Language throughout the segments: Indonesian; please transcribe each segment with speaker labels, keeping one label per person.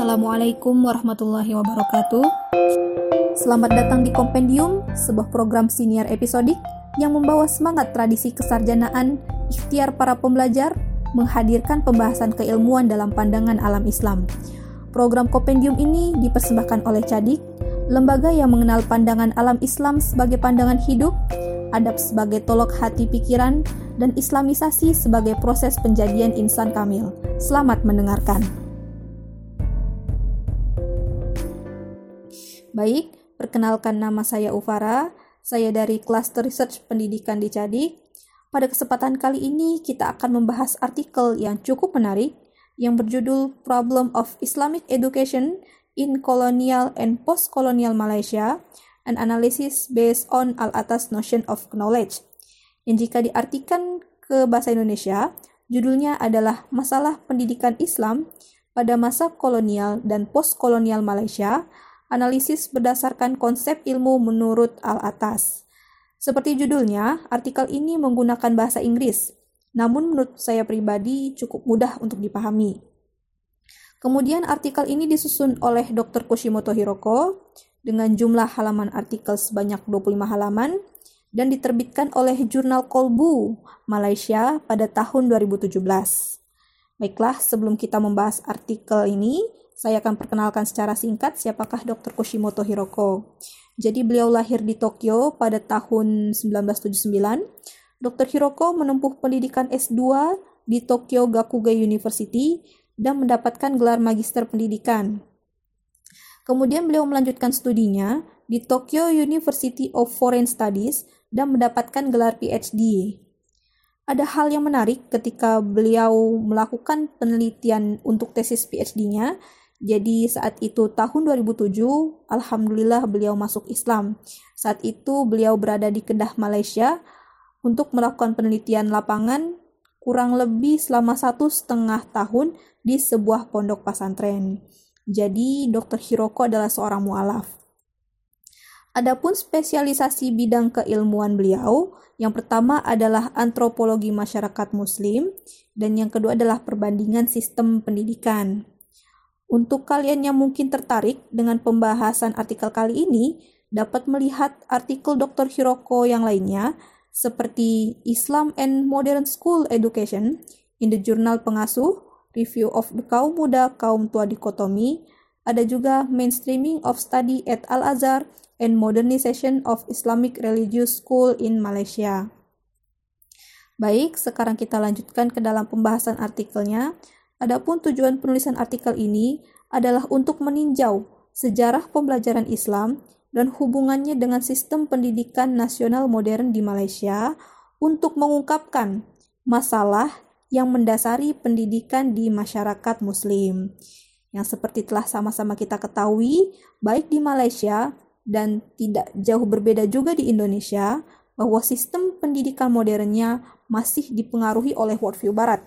Speaker 1: Assalamualaikum warahmatullahi wabarakatuh. Selamat datang di Kompendium, sebuah program senior episodik yang membawa semangat tradisi kesarjanaan, ikhtiar para pembelajar, menghadirkan pembahasan keilmuan dalam pandangan alam Islam. Program Kompendium ini dipersembahkan oleh Cadik, lembaga yang mengenal pandangan alam Islam sebagai pandangan hidup, adab sebagai tolok hati pikiran, dan islamisasi sebagai proses penjadian insan kamil. Selamat mendengarkan. Baik, perkenalkan nama saya Ufara. Saya dari Cluster Research Pendidikan di Cadik. Pada kesempatan kali ini kita akan membahas artikel yang cukup menarik yang berjudul Problem of Islamic Education in Colonial and Post-Colonial Malaysia, an analysis based on al-atas notion of knowledge. Yang jika diartikan ke bahasa Indonesia, judulnya adalah Masalah Pendidikan Islam pada masa kolonial dan post-kolonial Malaysia analisis berdasarkan konsep ilmu menurut Al-Atas. Seperti judulnya, artikel ini menggunakan bahasa Inggris, namun menurut saya pribadi cukup mudah untuk dipahami. Kemudian artikel ini disusun oleh Dr. Kushimoto Hiroko dengan jumlah halaman artikel sebanyak 25 halaman dan diterbitkan oleh jurnal Kolbu Malaysia pada tahun 2017. Baiklah, sebelum kita membahas artikel ini, saya akan perkenalkan secara singkat siapakah Dr. Kushimoto Hiroko. Jadi beliau lahir di Tokyo pada tahun 1979. Dr. Hiroko menempuh pendidikan S2 di Tokyo Gakuga University dan mendapatkan gelar magister pendidikan. Kemudian beliau melanjutkan studinya di Tokyo University of Foreign Studies dan mendapatkan gelar PhD. Ada hal yang menarik ketika beliau melakukan penelitian untuk tesis PhD-nya, jadi saat itu tahun 2007, alhamdulillah beliau masuk Islam. Saat itu beliau berada di Kedah, Malaysia untuk melakukan penelitian lapangan kurang lebih selama satu setengah tahun di sebuah pondok pesantren. Jadi Dr. Hiroko adalah seorang mualaf. Adapun spesialisasi bidang keilmuan beliau, yang pertama adalah antropologi masyarakat muslim dan yang kedua adalah perbandingan sistem pendidikan. Untuk kalian yang mungkin tertarik dengan pembahasan artikel kali ini, dapat melihat artikel Dr. Hiroko yang lainnya, seperti Islam and Modern School Education in the Journal Pengasuh, Review of the Kaum Muda Kaum Tua Dikotomi, ada juga Mainstreaming of Study at Al-Azhar and Modernization of Islamic Religious School in Malaysia. Baik, sekarang kita lanjutkan ke dalam pembahasan artikelnya. Adapun tujuan penulisan artikel ini adalah untuk meninjau sejarah pembelajaran Islam dan hubungannya dengan sistem pendidikan nasional modern di Malaysia untuk mengungkapkan masalah yang mendasari pendidikan di masyarakat Muslim. Yang seperti telah sama-sama kita ketahui, baik di Malaysia dan tidak jauh berbeda juga di Indonesia, bahwa sistem pendidikan modernnya masih dipengaruhi oleh worldview Barat.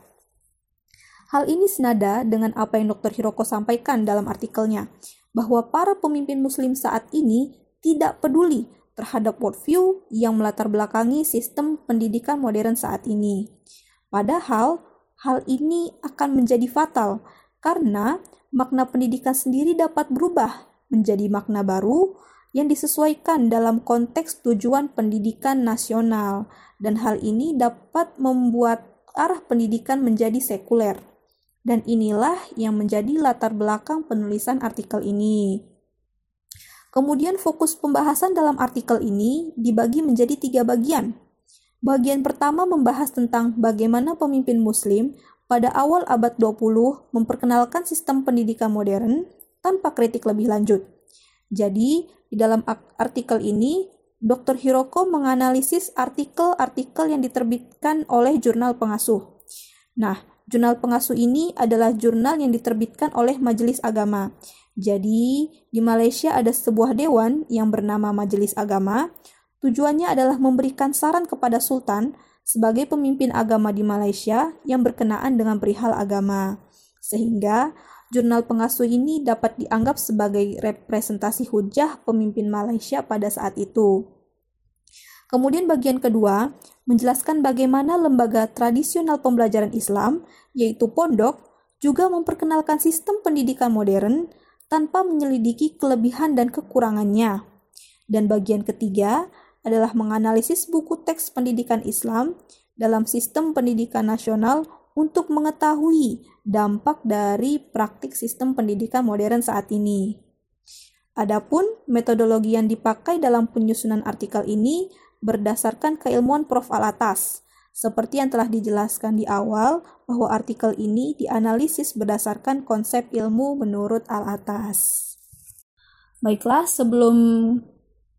Speaker 1: Hal ini senada dengan apa yang Dr. Hiroko sampaikan dalam artikelnya, bahwa para pemimpin muslim saat ini tidak peduli terhadap worldview yang melatar belakangi sistem pendidikan modern saat ini. Padahal, hal ini akan menjadi fatal karena makna pendidikan sendiri dapat berubah menjadi makna baru yang disesuaikan dalam konteks tujuan pendidikan nasional, dan hal ini dapat membuat arah pendidikan menjadi sekuler. Dan inilah yang menjadi latar belakang penulisan artikel ini. Kemudian fokus pembahasan dalam artikel ini dibagi menjadi tiga bagian. Bagian pertama membahas tentang bagaimana pemimpin muslim pada awal abad 20 memperkenalkan sistem pendidikan modern tanpa kritik lebih lanjut. Jadi, di dalam artikel ini, Dr. Hiroko menganalisis artikel-artikel yang diterbitkan oleh jurnal pengasuh. Nah, Jurnal pengasuh ini adalah jurnal yang diterbitkan oleh Majelis Agama. Jadi, di Malaysia ada sebuah dewan yang bernama Majelis Agama. Tujuannya adalah memberikan saran kepada sultan sebagai pemimpin agama di Malaysia yang berkenaan dengan perihal agama. Sehingga jurnal pengasuh ini dapat dianggap sebagai representasi hujah pemimpin Malaysia pada saat itu. Kemudian bagian kedua menjelaskan bagaimana lembaga tradisional pembelajaran Islam, yaitu pondok, juga memperkenalkan sistem pendidikan modern tanpa menyelidiki kelebihan dan kekurangannya. Dan bagian ketiga adalah menganalisis buku teks pendidikan Islam dalam sistem pendidikan nasional untuk mengetahui dampak dari praktik sistem pendidikan modern saat ini. Adapun metodologi yang dipakai dalam penyusunan artikel ini berdasarkan keilmuan Prof. Alatas, seperti yang telah dijelaskan di awal bahwa artikel ini dianalisis berdasarkan konsep ilmu menurut Alatas. Baiklah, sebelum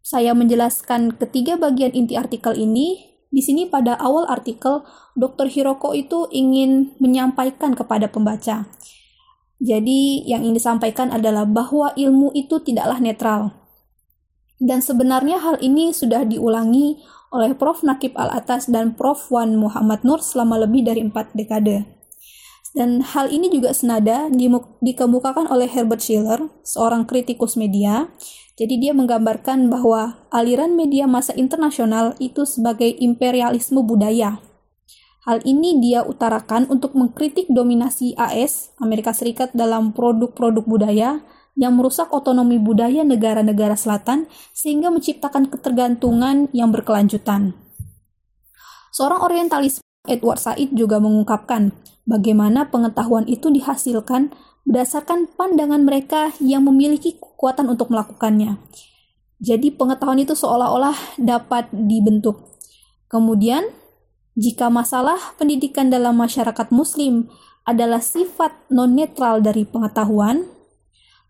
Speaker 1: saya menjelaskan ketiga bagian inti artikel ini, di sini pada awal artikel, Dr. Hiroko itu ingin menyampaikan kepada pembaca. Jadi, yang ingin disampaikan adalah bahwa ilmu itu tidaklah netral. Dan sebenarnya hal ini sudah diulangi oleh Prof. Nakib Al-Atas dan Prof. Wan Muhammad Nur selama lebih dari empat dekade. Dan hal ini juga senada dikemukakan oleh Herbert Schiller, seorang kritikus media, jadi dia menggambarkan bahwa aliran media masa internasional itu sebagai imperialisme budaya. Hal ini dia utarakan untuk mengkritik dominasi AS, Amerika Serikat dalam produk-produk budaya yang merusak otonomi budaya negara-negara selatan sehingga menciptakan ketergantungan yang berkelanjutan. Seorang orientalis Edward Said juga mengungkapkan bagaimana pengetahuan itu dihasilkan berdasarkan pandangan mereka yang memiliki kekuatan untuk melakukannya. Jadi pengetahuan itu seolah-olah dapat dibentuk. Kemudian, jika masalah pendidikan dalam masyarakat muslim adalah sifat non-netral dari pengetahuan,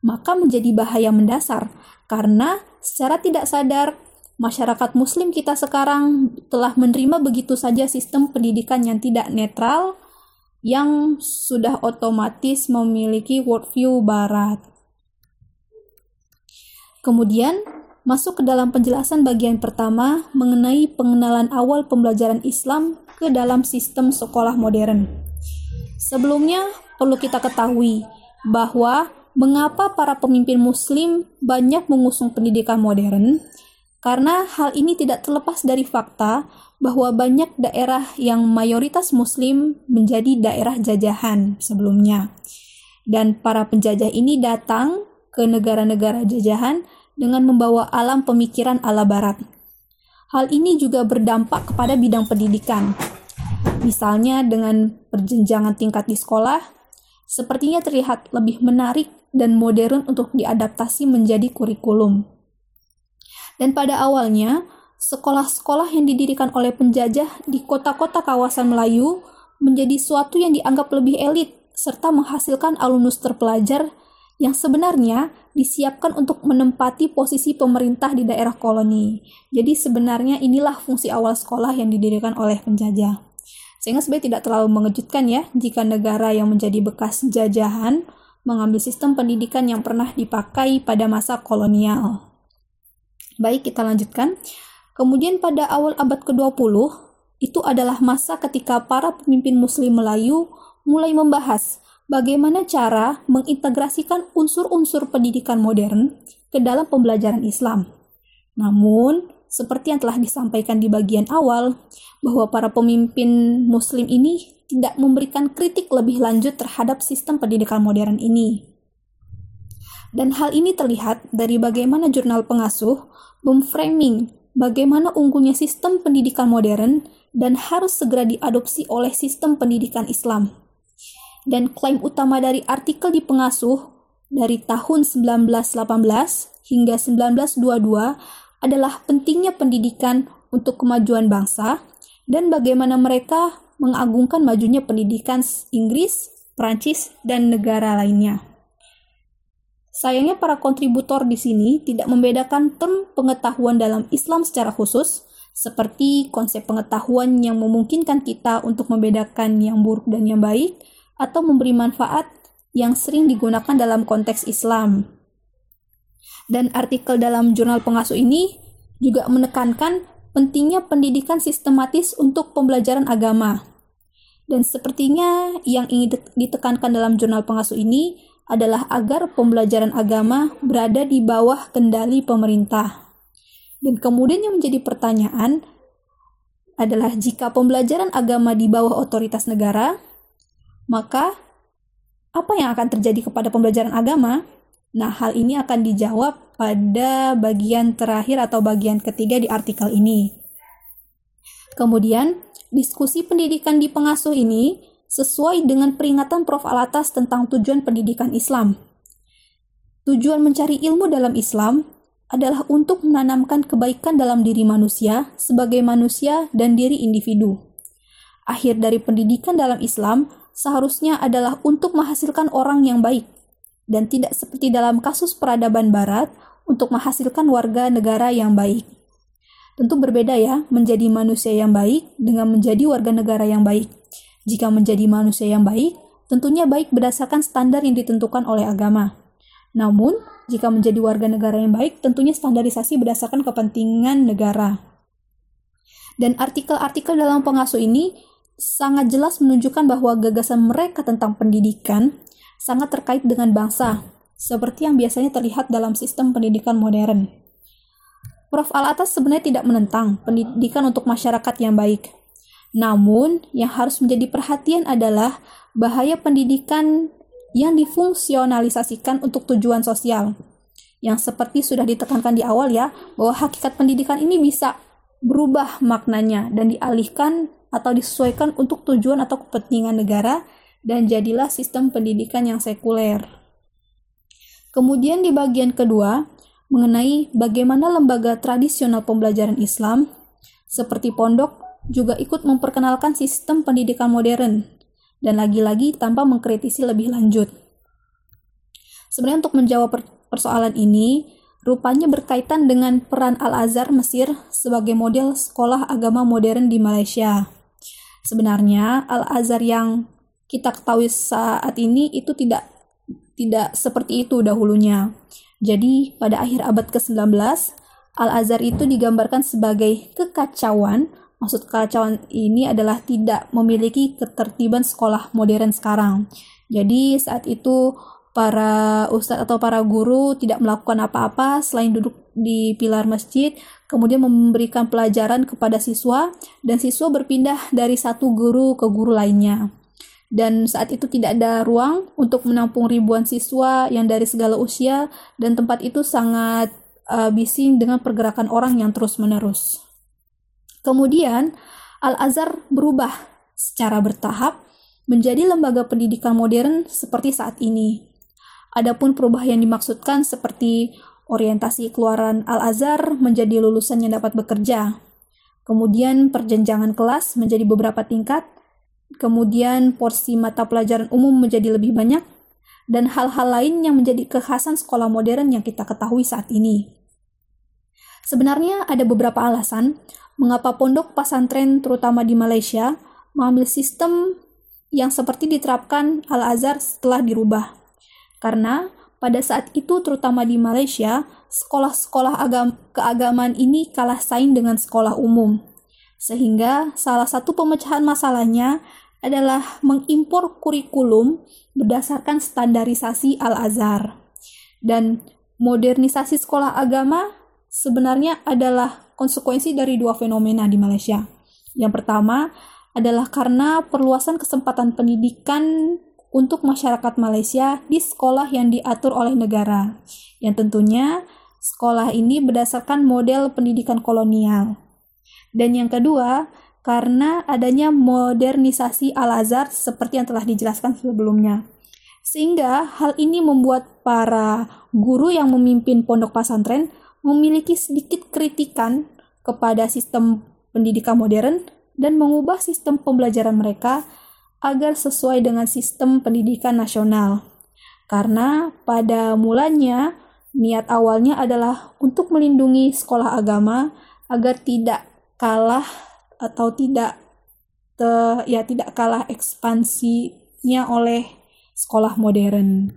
Speaker 1: maka menjadi bahaya mendasar karena secara tidak sadar masyarakat muslim kita sekarang telah menerima begitu saja sistem pendidikan yang tidak netral yang sudah otomatis memiliki worldview barat. Kemudian, masuk ke dalam penjelasan bagian pertama mengenai pengenalan awal pembelajaran Islam ke dalam sistem sekolah modern. Sebelumnya, perlu kita ketahui bahwa mengapa para pemimpin muslim banyak mengusung pendidikan modern, karena hal ini tidak terlepas dari fakta bahwa banyak daerah yang mayoritas muslim menjadi daerah jajahan sebelumnya. Dan para penjajah ini datang ke negara-negara jajahan dengan membawa alam pemikiran ala barat. Hal ini juga berdampak kepada bidang pendidikan. Misalnya dengan perjenjangan tingkat di sekolah, sepertinya terlihat lebih menarik dan modern untuk diadaptasi menjadi kurikulum. Dan pada awalnya, sekolah-sekolah yang didirikan oleh penjajah di kota-kota kawasan Melayu menjadi suatu yang dianggap lebih elit serta menghasilkan alumnus terpelajar yang sebenarnya disiapkan untuk menempati posisi pemerintah di daerah koloni. Jadi sebenarnya inilah fungsi awal sekolah yang didirikan oleh penjajah. Sehingga sebenarnya tidak terlalu mengejutkan ya jika negara yang menjadi bekas jajahan mengambil sistem pendidikan yang pernah dipakai pada masa kolonial. Baik, kita lanjutkan. Kemudian pada awal abad ke-20, itu adalah masa ketika para pemimpin muslim Melayu mulai membahas bagaimana cara mengintegrasikan unsur-unsur pendidikan modern ke dalam pembelajaran Islam. Namun, seperti yang telah disampaikan di bagian awal, bahwa para pemimpin muslim ini tidak memberikan kritik lebih lanjut terhadap sistem pendidikan modern ini. Dan hal ini terlihat dari bagaimana jurnal pengasuh memframing bagaimana unggulnya sistem pendidikan modern dan harus segera diadopsi oleh sistem pendidikan Islam. Dan klaim utama dari artikel di pengasuh dari tahun 1918 hingga 1922 adalah pentingnya pendidikan untuk kemajuan bangsa dan bagaimana mereka mengagungkan majunya pendidikan Inggris, Prancis, dan negara lainnya. Sayangnya para kontributor di sini tidak membedakan term pengetahuan dalam Islam secara khusus, seperti konsep pengetahuan yang memungkinkan kita untuk membedakan yang buruk dan yang baik, atau memberi manfaat yang sering digunakan dalam konteks Islam. Dan artikel dalam jurnal pengasuh ini juga menekankan pentingnya pendidikan sistematis untuk pembelajaran agama. Dan sepertinya yang ingin ditekankan dalam jurnal pengasuh ini adalah agar pembelajaran agama berada di bawah kendali pemerintah. Dan kemudian yang menjadi pertanyaan adalah jika pembelajaran agama di bawah otoritas negara, maka apa yang akan terjadi kepada pembelajaran agama? Nah, hal ini akan dijawab pada bagian terakhir atau bagian ketiga di artikel ini. Kemudian, diskusi pendidikan di pengasuh ini sesuai dengan peringatan Prof. Alatas tentang tujuan pendidikan Islam. Tujuan mencari ilmu dalam Islam adalah untuk menanamkan kebaikan dalam diri manusia sebagai manusia dan diri individu. Akhir dari pendidikan dalam Islam seharusnya adalah untuk menghasilkan orang yang baik, dan tidak seperti dalam kasus peradaban Barat untuk menghasilkan warga negara yang baik. Tentu berbeda ya, menjadi manusia yang baik dengan menjadi warga negara yang baik. Jika menjadi manusia yang baik, tentunya baik berdasarkan standar yang ditentukan oleh agama. Namun, jika menjadi warga negara yang baik, tentunya standarisasi berdasarkan kepentingan negara. Dan artikel-artikel dalam pengasuh ini sangat jelas menunjukkan bahwa gagasan mereka tentang pendidikan sangat terkait dengan bangsa, seperti yang biasanya terlihat dalam sistem pendidikan modern. Prof. Al-Atas sebenarnya tidak menentang pendidikan untuk masyarakat yang baik. Namun, yang harus menjadi perhatian adalah bahaya pendidikan yang difungsionalisasikan untuk tujuan sosial. Yang seperti sudah ditekankan di awal ya, bahwa hakikat pendidikan ini bisa berubah maknanya dan dialihkan atau disesuaikan untuk tujuan atau kepentingan negara dan jadilah sistem pendidikan yang sekuler. Kemudian di bagian kedua, mengenai bagaimana lembaga tradisional pembelajaran Islam, seperti pondok, juga ikut memperkenalkan sistem pendidikan modern, dan lagi-lagi tanpa mengkritisi lebih lanjut. Sebenarnya untuk menjawab persoalan ini, rupanya berkaitan dengan peran Al-Azhar Mesir sebagai model sekolah agama modern di Malaysia. Sebenarnya Al-Azhar yang kita ketahui saat ini itu tidak tidak seperti itu dahulunya. Jadi pada akhir abad ke-19 Al-Azhar itu digambarkan sebagai kekacauan. Maksud kekacauan ini adalah tidak memiliki ketertiban sekolah modern sekarang. Jadi saat itu para ustadz atau para guru tidak melakukan apa-apa selain duduk di pilar masjid, kemudian memberikan pelajaran kepada siswa, dan siswa berpindah dari satu guru ke guru lainnya dan saat itu tidak ada ruang untuk menampung ribuan siswa yang dari segala usia dan tempat itu sangat uh, bising dengan pergerakan orang yang terus-menerus. Kemudian, Al-Azhar berubah secara bertahap menjadi lembaga pendidikan modern seperti saat ini. Adapun perubahan yang dimaksudkan seperti orientasi keluaran Al-Azhar menjadi lulusan yang dapat bekerja. Kemudian perjenjangan kelas menjadi beberapa tingkat kemudian porsi mata pelajaran umum menjadi lebih banyak, dan hal-hal lain yang menjadi kekhasan sekolah modern yang kita ketahui saat ini. Sebenarnya ada beberapa alasan mengapa pondok pesantren terutama di Malaysia mengambil sistem yang seperti diterapkan Al-Azhar setelah dirubah. Karena pada saat itu terutama di Malaysia, sekolah-sekolah agam keagamaan ini kalah saing dengan sekolah umum. Sehingga salah satu pemecahan masalahnya adalah mengimpor kurikulum berdasarkan standarisasi Al-Azhar. Dan modernisasi sekolah agama sebenarnya adalah konsekuensi dari dua fenomena di Malaysia. Yang pertama adalah karena perluasan kesempatan pendidikan untuk masyarakat Malaysia di sekolah yang diatur oleh negara, yang tentunya sekolah ini berdasarkan model pendidikan kolonial. Dan yang kedua, karena adanya modernisasi Al-Azhar seperti yang telah dijelaskan sebelumnya. Sehingga hal ini membuat para guru yang memimpin pondok pesantren memiliki sedikit kritikan kepada sistem pendidikan modern dan mengubah sistem pembelajaran mereka agar sesuai dengan sistem pendidikan nasional. Karena pada mulanya niat awalnya adalah untuk melindungi sekolah agama agar tidak kalah atau tidak te, ya tidak kalah ekspansinya oleh sekolah modern.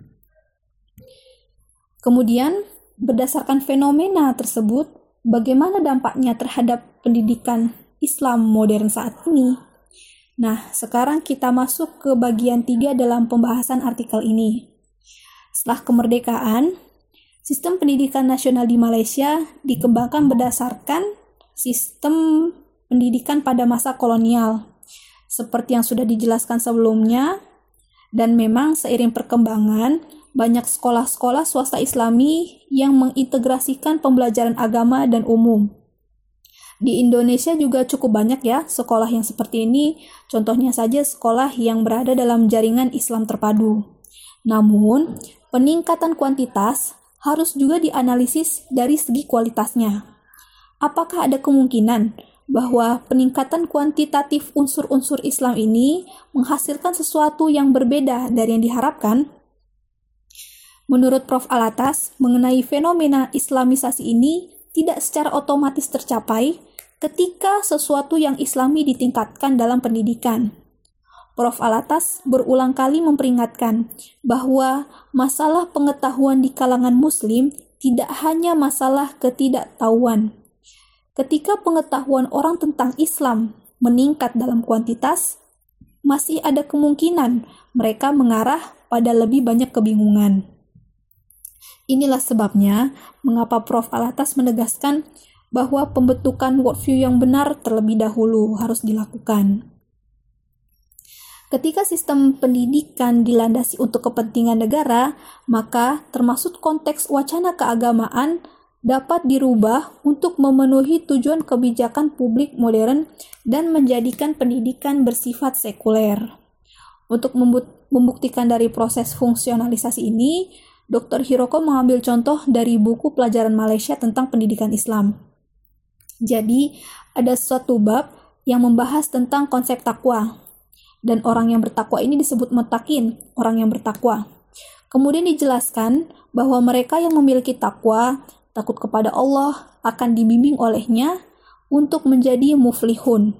Speaker 1: Kemudian berdasarkan fenomena tersebut, bagaimana dampaknya terhadap pendidikan Islam modern saat ini? Nah, sekarang kita masuk ke bagian tiga dalam pembahasan artikel ini. Setelah kemerdekaan, sistem pendidikan nasional di Malaysia dikembangkan berdasarkan sistem pendidikan pada masa kolonial. Seperti yang sudah dijelaskan sebelumnya, Dan memang seiring perkembangan, banyak sekolah-sekolah swasta islami yang mengintegrasikan pembelajaran agama dan umum. Di Indonesia juga cukup banyak ya sekolah yang seperti ini, contohnya saja sekolah yang berada dalam jaringan Islam terpadu. Namun, peningkatan kuantitas harus juga dianalisis dari segi kualitasnya. Apakah ada kemungkinan bahwa peningkatan kuantitatif unsur-unsur Islam ini menghasilkan sesuatu yang berbeda dari yang diharapkan? Menurut Prof. Alatas, mengenai fenomena islamisasi ini tidak secara otomatis tercapai ketika sesuatu yang islami ditingkatkan dalam pendidikan. Prof. Alatas berulang kali memperingatkan bahwa masalah pengetahuan di kalangan muslim tidak hanya masalah ketidaktahuan. Ketika pengetahuan orang tentang Islam meningkat dalam kuantitas, masih ada kemungkinan mereka mengarah pada lebih banyak kebingungan. Inilah sebabnya mengapa Prof. Alatas menegaskan bahwa pembentukan worldview yang benar terlebih dahulu harus dilakukan. Ketika sistem pendidikan dilandasi untuk kepentingan negara, maka termasuk konteks wacana keagamaan dapat dirubah untuk memenuhi tujuan kebijakan publik modern dan menjadikan pendidikan bersifat sekuler. Untuk membuktikan dari proses fungsionalisasi ini, Dr. Hiroko mengambil contoh dari buku pelajaran Malaysia tentang pendidikan Islam. Jadi, ada suatu bab yang membahas tentang konsep takwa. Dan orang yang bertakwa ini disebut mutakin, orang yang bertakwa. Kemudian dijelaskan bahwa mereka yang memiliki takwa, takut kepada Allah, akan dibimbing olehnya untuk menjadi muflihun.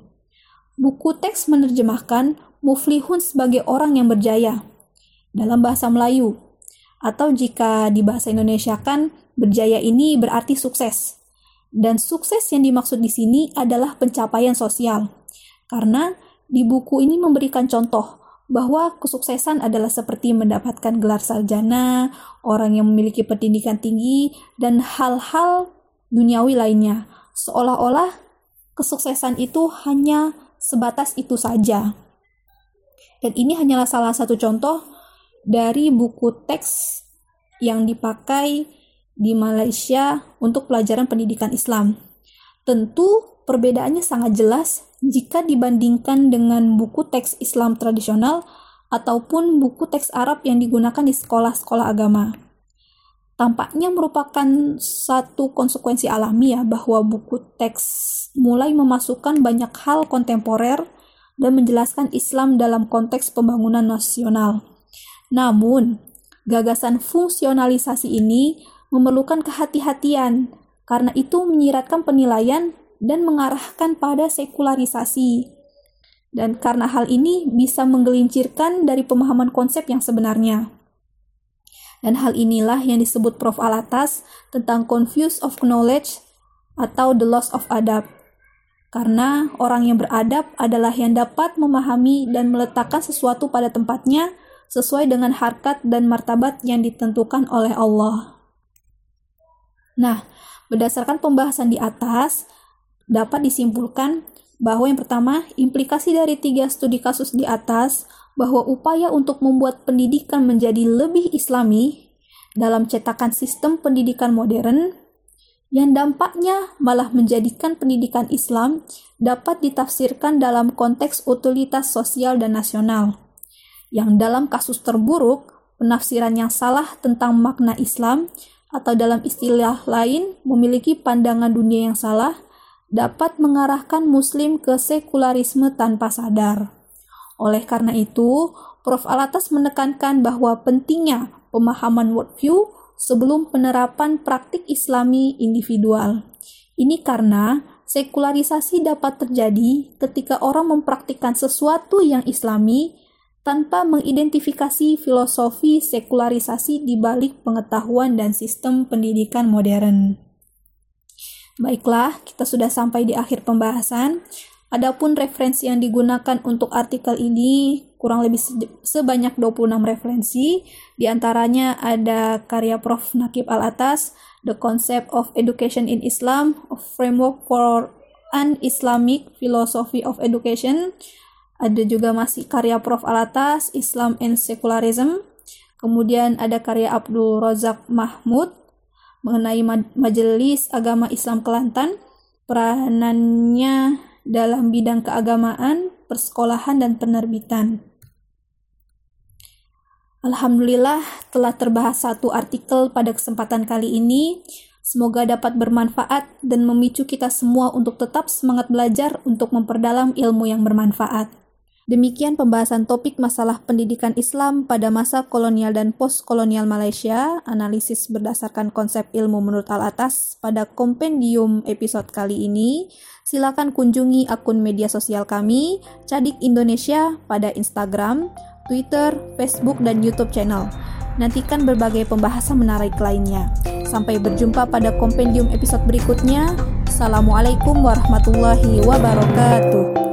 Speaker 1: Buku teks menerjemahkan muflihun sebagai orang yang berjaya dalam bahasa Melayu. Atau jika di bahasa Indonesia kan, berjaya ini berarti sukses. Dan sukses yang dimaksud di sini adalah pencapaian sosial. Karena di buku ini memberikan contoh bahwa kesuksesan adalah seperti mendapatkan gelar sarjana, orang yang memiliki pendidikan tinggi, dan hal-hal duniawi lainnya. Seolah-olah kesuksesan itu hanya sebatas itu saja. Dan ini hanyalah salah satu contoh dari buku teks yang dipakai di Malaysia untuk pelajaran pendidikan Islam. Tentu perbedaannya sangat jelas jika dibandingkan dengan buku teks Islam tradisional ataupun buku teks Arab yang digunakan di sekolah-sekolah agama. Tampaknya merupakan satu konsekuensi alami ya bahwa buku teks mulai memasukkan banyak hal kontemporer dan menjelaskan Islam dalam konteks pembangunan nasional. Namun, gagasan fungsionalisasi ini memerlukan kehati-hatian, karena itu menyiratkan penilaian dan mengarahkan pada sekularisasi. Dan karena hal ini bisa menggelincirkan dari pemahaman konsep yang sebenarnya. Dan hal inilah yang disebut Prof. Alatas tentang confuse of knowledge atau the loss of adab. Karena orang yang beradab adalah yang dapat memahami dan meletakkan sesuatu pada tempatnya sesuai dengan harkat dan martabat yang ditentukan oleh Allah. Nah, berdasarkan pembahasan di atas, dapat disimpulkan bahwa yang pertama, implikasi dari tiga studi kasus di atas bahwa upaya untuk membuat pendidikan menjadi lebih islami dalam cetakan sistem pendidikan modern yang dampaknya malah menjadikan pendidikan Islam dapat ditafsirkan dalam konteks utilitas sosial dan nasional. Yang dalam kasus terburuk, penafsiran yang salah tentang makna Islam atau dalam istilah lain memiliki pandangan dunia yang salah dapat mengarahkan muslim ke sekularisme tanpa sadar. Oleh karena itu, Prof. Alatas menekankan bahwa pentingnya pemahaman worldview sebelum penerapan praktik islami individual. Ini karena sekularisasi dapat terjadi ketika orang mempraktikkan sesuatu yang islami tanpa mengidentifikasi filosofi sekularisasi di balik pengetahuan dan sistem pendidikan modern. Baiklah, kita sudah sampai di akhir pembahasan. Adapun referensi yang digunakan untuk artikel ini kurang lebih sebanyak 26 referensi. Di antaranya ada karya Prof. Nakib Al-Atas, The Concept of Education in Islam, a Framework for an Islamic Philosophy of Education, Ada juga masih karya Prof. Alatas, Islam and Secularism. Kemudian ada karya Abdul Razak Mahmud mengenai Majelis Agama Islam Kelantan, peranannya dalam bidang keagamaan, persekolahan, dan penerbitan. Alhamdulillah telah terbahas satu artikel pada kesempatan kali ini. Semoga dapat bermanfaat dan memicu kita semua untuk tetap semangat belajar untuk memperdalam ilmu yang bermanfaat. Demikian pembahasan topik masalah pendidikan Islam pada masa kolonial dan postkolonial Malaysia, analisis berdasarkan konsep ilmu menurut Al-Atas pada kompendium episode kali ini. Silakan kunjungi akun media sosial kami, Cadik Indonesia pada Instagram, Twitter, Facebook, dan YouTube channel. Nantikan berbagai pembahasan menarik lainnya. Sampai berjumpa pada kompendium episode berikutnya. Assalamualaikum warahmatullahi wabarakatuh.